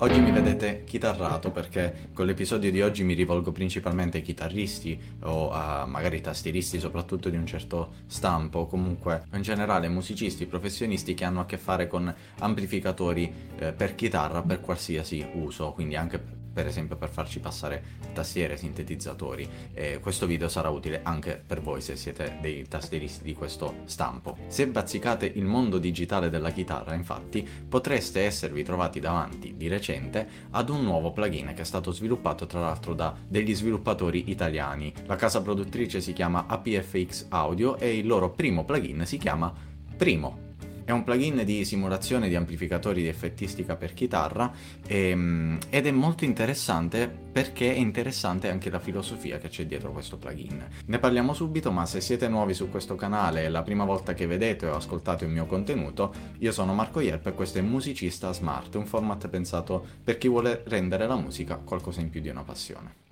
Oggi mi vedete chitarrato perché con l'episodio di oggi mi rivolgo principalmente ai chitarristi o a magari tastieristi soprattutto di un certo stampo o comunque in generale musicisti, professionisti che hanno a che fare con amplificatori eh, per chitarra per qualsiasi uso, quindi anche per esempio per farci passare tastiere, sintetizzatori. E questo video sarà utile anche per voi se siete dei tastieristi di questo stampo. Se bazzicate il mondo digitale della chitarra, infatti, potreste esservi trovati davanti di recente ad un nuovo plugin che è stato sviluppato tra l'altro da degli sviluppatori italiani. La casa produttrice si chiama APFX Audio e il loro primo plugin si chiama Primo è un plugin di simulazione di amplificatori di effettistica per chitarra e, ehm, ed è molto interessante perché è interessante anche la filosofia che c'è dietro questo plugin. Ne parliamo subito, ma se siete nuovi su questo canale e la prima volta che vedete o ascoltate il mio contenuto, io sono Marco Yerp e questo è Musicista Smart, un format pensato per chi vuole rendere la musica qualcosa in più di una passione.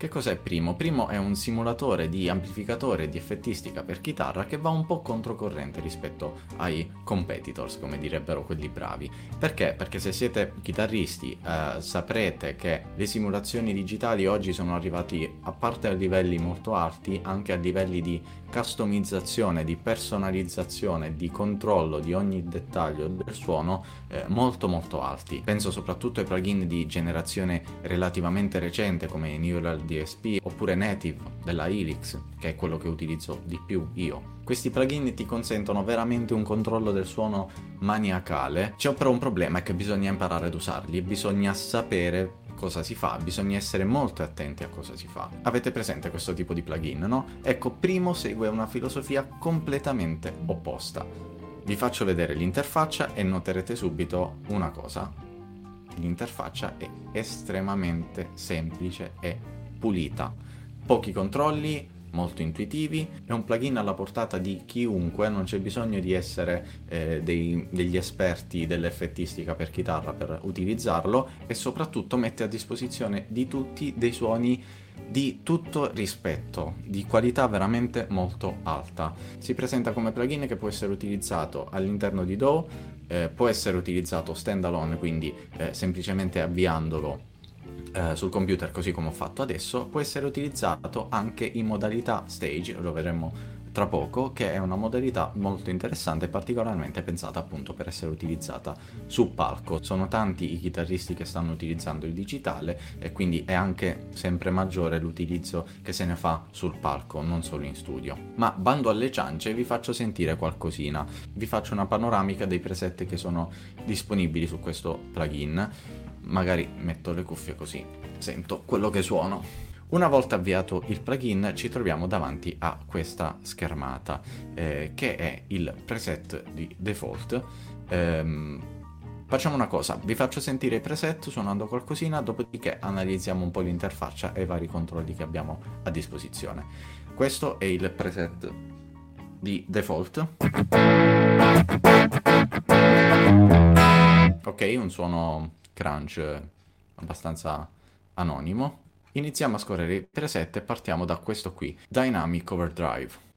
Che cos'è Primo? Primo è un simulatore di amplificatore di effettistica per chitarra che va un po' controcorrente rispetto ai competitors, come direbbero quelli bravi. Perché? Perché se siete chitarristi eh, saprete che le simulazioni digitali oggi sono arrivati, a parte a livelli molto alti, anche a livelli di customizzazione, di personalizzazione, di controllo di ogni dettaglio del suono eh, molto molto alti. Penso soprattutto ai plugin di generazione relativamente recente come Neural DSP oppure Native della Helix, che è quello che utilizzo di più io. Questi plugin ti consentono veramente un controllo del suono maniacale. C'è però un problema, è che bisogna imparare ad usarli bisogna sapere cosa si fa, bisogna essere molto attenti a cosa si fa. Avete presente questo tipo di plugin, no? Ecco, Primo segue una filosofia completamente opposta. Vi faccio vedere l'interfaccia e noterete subito una cosa. L'interfaccia è estremamente semplice e pulita. Pochi controlli, molto intuitivi, è un plugin alla portata di chiunque, non c'è bisogno di essere eh, dei, degli esperti dell'effettistica per chitarra per utilizzarlo e soprattutto mette a disposizione di tutti dei suoni di tutto rispetto, di qualità veramente molto alta. Si presenta come plugin che può essere utilizzato all'interno di DAW, eh, può essere utilizzato standalone, quindi eh, semplicemente avviandolo eh, sul computer così come ho fatto adesso può essere utilizzato anche in modalità stage, lo vedremo tra poco, che è una modalità molto interessante particolarmente pensata appunto per essere utilizzata su palco. Sono tanti i chitarristi che stanno utilizzando il digitale e quindi è anche sempre maggiore l'utilizzo che se ne fa sul palco, non solo in studio. Ma bando alle ciance vi faccio sentire qualcosina. Vi faccio una panoramica dei preset che sono disponibili su questo plugin magari metto le cuffie così sento quello che suono. Una volta avviato il plugin ci troviamo davanti a questa schermata eh, che è il preset di default. Ehm, facciamo una cosa, vi faccio sentire i preset suonando qualcosina, dopodiché analizziamo un po' l'interfaccia e i vari controlli che abbiamo a disposizione. Questo è il preset di default. Ok, un suono crunch abbastanza anonimo. Iniziamo a scorrere i preset e partiamo da questo qui, Dynamic Overdrive.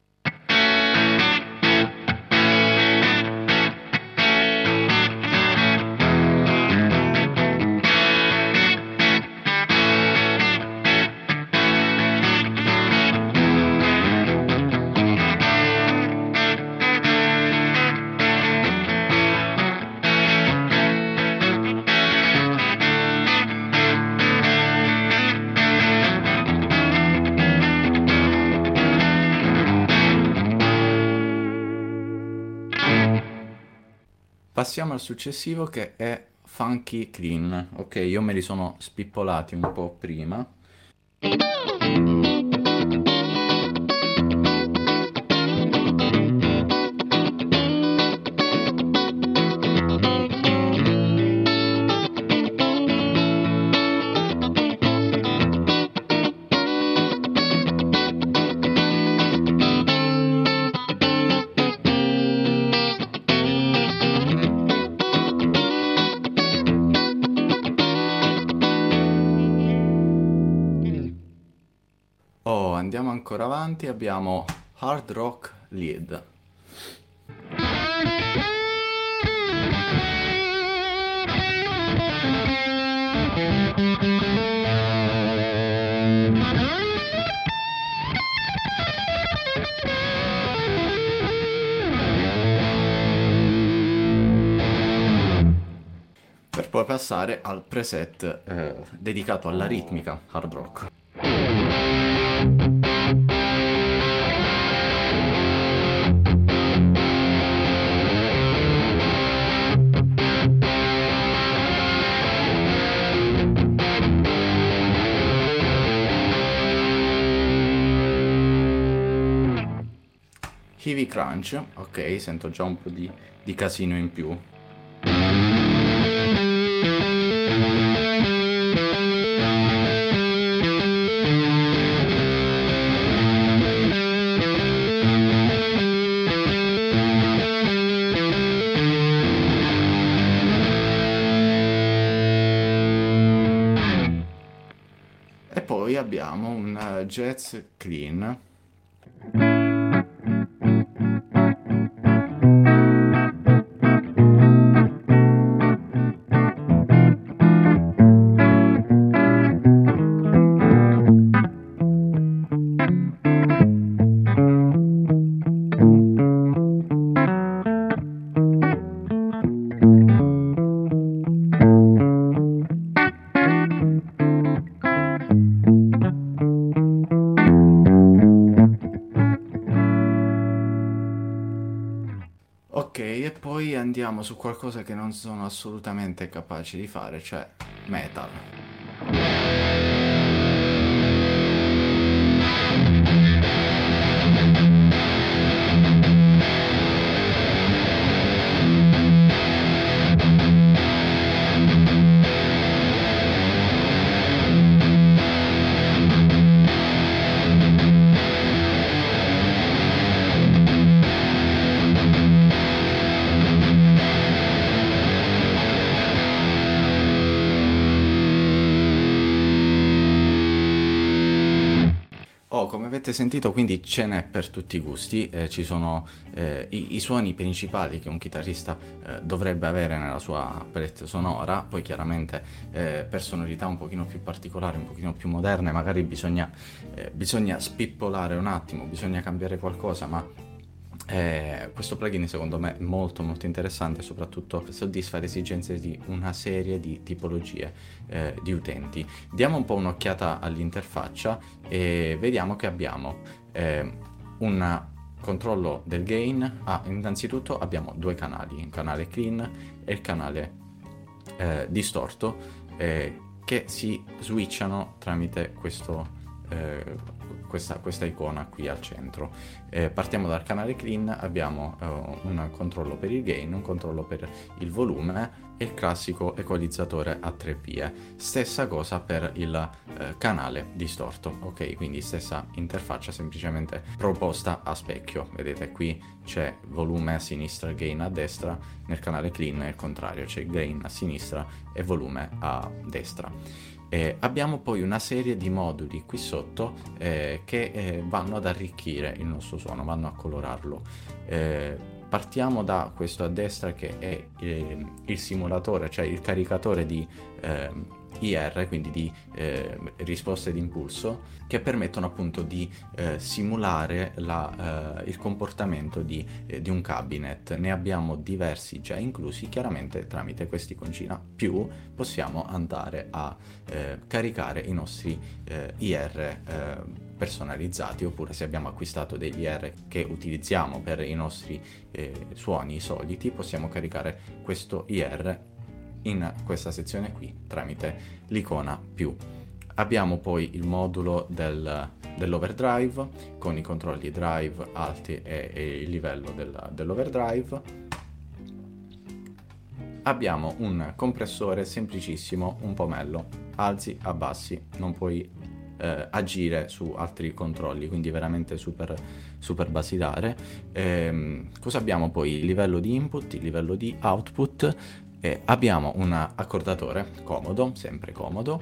Passiamo al successivo che è Funky Clean. Ok, io me li sono spippolati un po' prima. Andiamo ancora avanti, abbiamo Hard Rock Lead. Per poi passare al preset eh, dedicato alla ritmica hard rock. Heavy Crunch, ok, sento già un po' di, di casino in più. E poi abbiamo un eh, jazz clean. Ok, e poi andiamo su qualcosa che non sono assolutamente capace di fare, cioè metal. Avete sentito, quindi ce n'è per tutti i gusti, eh, ci sono eh, i, i suoni principali che un chitarrista eh, dovrebbe avere nella sua palette sonora, poi chiaramente eh, per sonorità un pochino più particolari, un pochino più moderne, magari bisogna, eh, bisogna spippolare un attimo, bisogna cambiare qualcosa, ma eh, questo plugin secondo me è molto molto interessante, soprattutto soddisfa le esigenze di una serie di tipologie eh, di utenti. Diamo un po' un'occhiata all'interfaccia e vediamo che abbiamo eh, un controllo del gain. Ah, innanzitutto abbiamo due canali, il canale clean e il canale eh, distorto, eh, che si switchano tramite questo eh, questa, questa, icona qui al centro. Eh, partiamo dal canale clean, abbiamo eh, un controllo per il gain, un controllo per il volume e il classico equalizzatore a tre vie. Stessa cosa per il eh, canale distorto, ok? Quindi stessa interfaccia semplicemente proposta a specchio. Vedete qui c'è volume a sinistra gain a destra, nel canale clean è il contrario, c'è gain a sinistra e volume a destra. Eh, abbiamo poi una serie di moduli qui sotto eh, che eh, vanno ad arricchire il nostro suono, vanno a colorarlo. Eh, partiamo da questo a destra che è eh, il simulatore, cioè il caricatore di ehm, IR, quindi di eh, risposte d'impulso, che permettono appunto di eh, simulare la, eh, il comportamento di, eh, di, un cabinet. Ne abbiamo diversi già inclusi, chiaramente tramite questi concina più possiamo andare a eh, caricare i nostri eh, IR personalizzati oppure se abbiamo acquistato degli IR che utilizziamo per i nostri suoni soliti possiamo caricare questo IR in questa sezione qui tramite l'icona più. Abbiamo poi il modulo del, dell'overdrive con i controlli drive alti e, e il livello del, dell'overdrive. Abbiamo un compressore semplicissimo, un pomello, alzi, abbassi, non puoi eh, agire su altri controlli, quindi veramente super, super basilare. Ehm, cosa abbiamo poi? Il livello di input, il livello di output, eh, abbiamo un accordatore comodo, sempre comodo,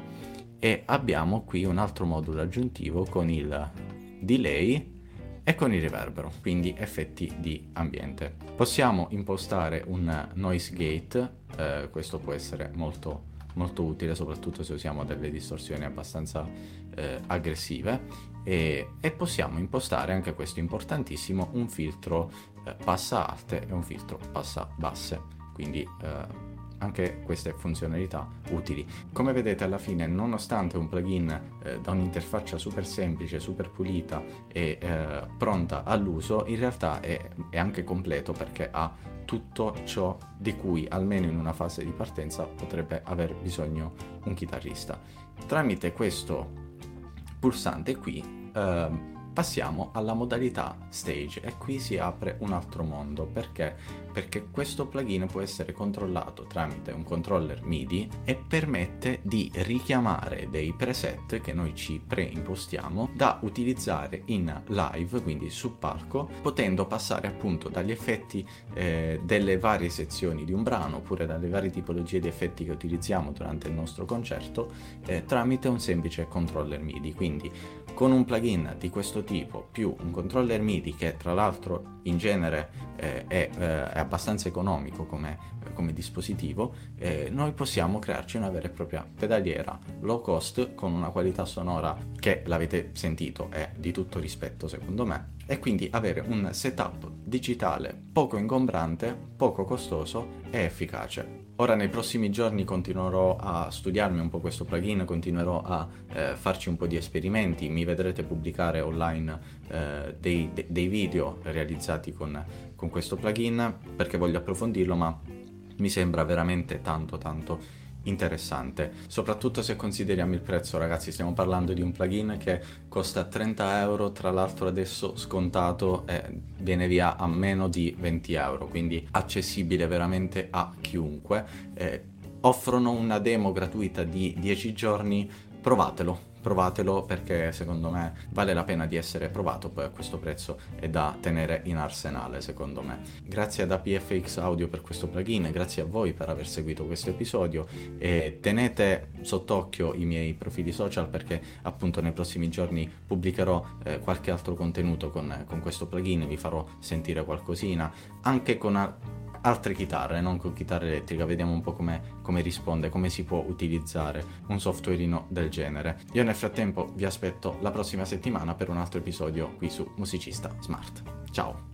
e abbiamo qui un altro modulo aggiuntivo con il delay e con il riverbero, quindi effetti di ambiente. Possiamo impostare un noise gate, eh, questo può essere molto, molto utile soprattutto se usiamo delle distorsioni abbastanza eh, aggressive e, e, possiamo impostare anche questo importantissimo un filtro eh, passa alte e un filtro passa basse, quindi eh, anche queste funzionalità utili. Come vedete alla fine, nonostante un plugin eh, da un'interfaccia super semplice, super pulita e eh, pronta all'uso, in realtà è, è anche completo perché ha tutto ciò di cui almeno in una fase di partenza potrebbe aver bisogno un chitarrista. Tramite questo pulsante qui eh, Passiamo alla modalità stage e qui si apre un altro mondo perché? Perché questo plugin può essere controllato tramite un controller MIDI e permette di richiamare dei preset che noi ci preimpostiamo da utilizzare in live, quindi sul palco, potendo passare appunto dagli effetti eh, delle varie sezioni di un brano oppure dalle varie tipologie di effetti che utilizziamo durante il nostro concerto eh, tramite un semplice controller MIDI. Quindi con un plugin di questo tipo più un controller MIDI che tra l'altro in genere eh, è, eh, è, abbastanza economico come, come dispositivo, eh, noi possiamo crearci una vera e propria pedaliera low cost con una qualità sonora che l'avete sentito è di tutto rispetto secondo me e quindi avere un setup digitale poco ingombrante, poco costoso e efficace. Ora nei prossimi giorni continuerò a studiarmi un po' questo plugin, continuerò a eh, farci un po' di esperimenti, mi vedrete pubblicare online eh, dei, de, dei, video realizzati con, con questo plugin perché voglio approfondirlo ma mi sembra veramente tanto tanto interessante, soprattutto se consideriamo il prezzo ragazzi, stiamo parlando di un plugin che costa 30 euro, tra l'altro adesso scontato eh, viene via a meno di 20 euro, quindi accessibile veramente a chiunque. Eh, offrono una demo gratuita di 10 giorni, provatelo, provatelo perché secondo me vale la pena di essere provato, poi a questo prezzo è da tenere in arsenale secondo me. Grazie ad APFX Audio per questo plugin, grazie a voi per aver seguito questo episodio e tenete sott'occhio i miei profili social perché appunto nei prossimi giorni pubblicherò eh, qualche altro contenuto con, con questo plugin, vi farò sentire qualcosina, anche con altre chitarre, non con chitarra elettrica, vediamo un po' come, come risponde, come si può utilizzare un softwareino del genere. Io nel frattempo vi aspetto la prossima settimana per un altro episodio qui su Musicista Smart. Ciao!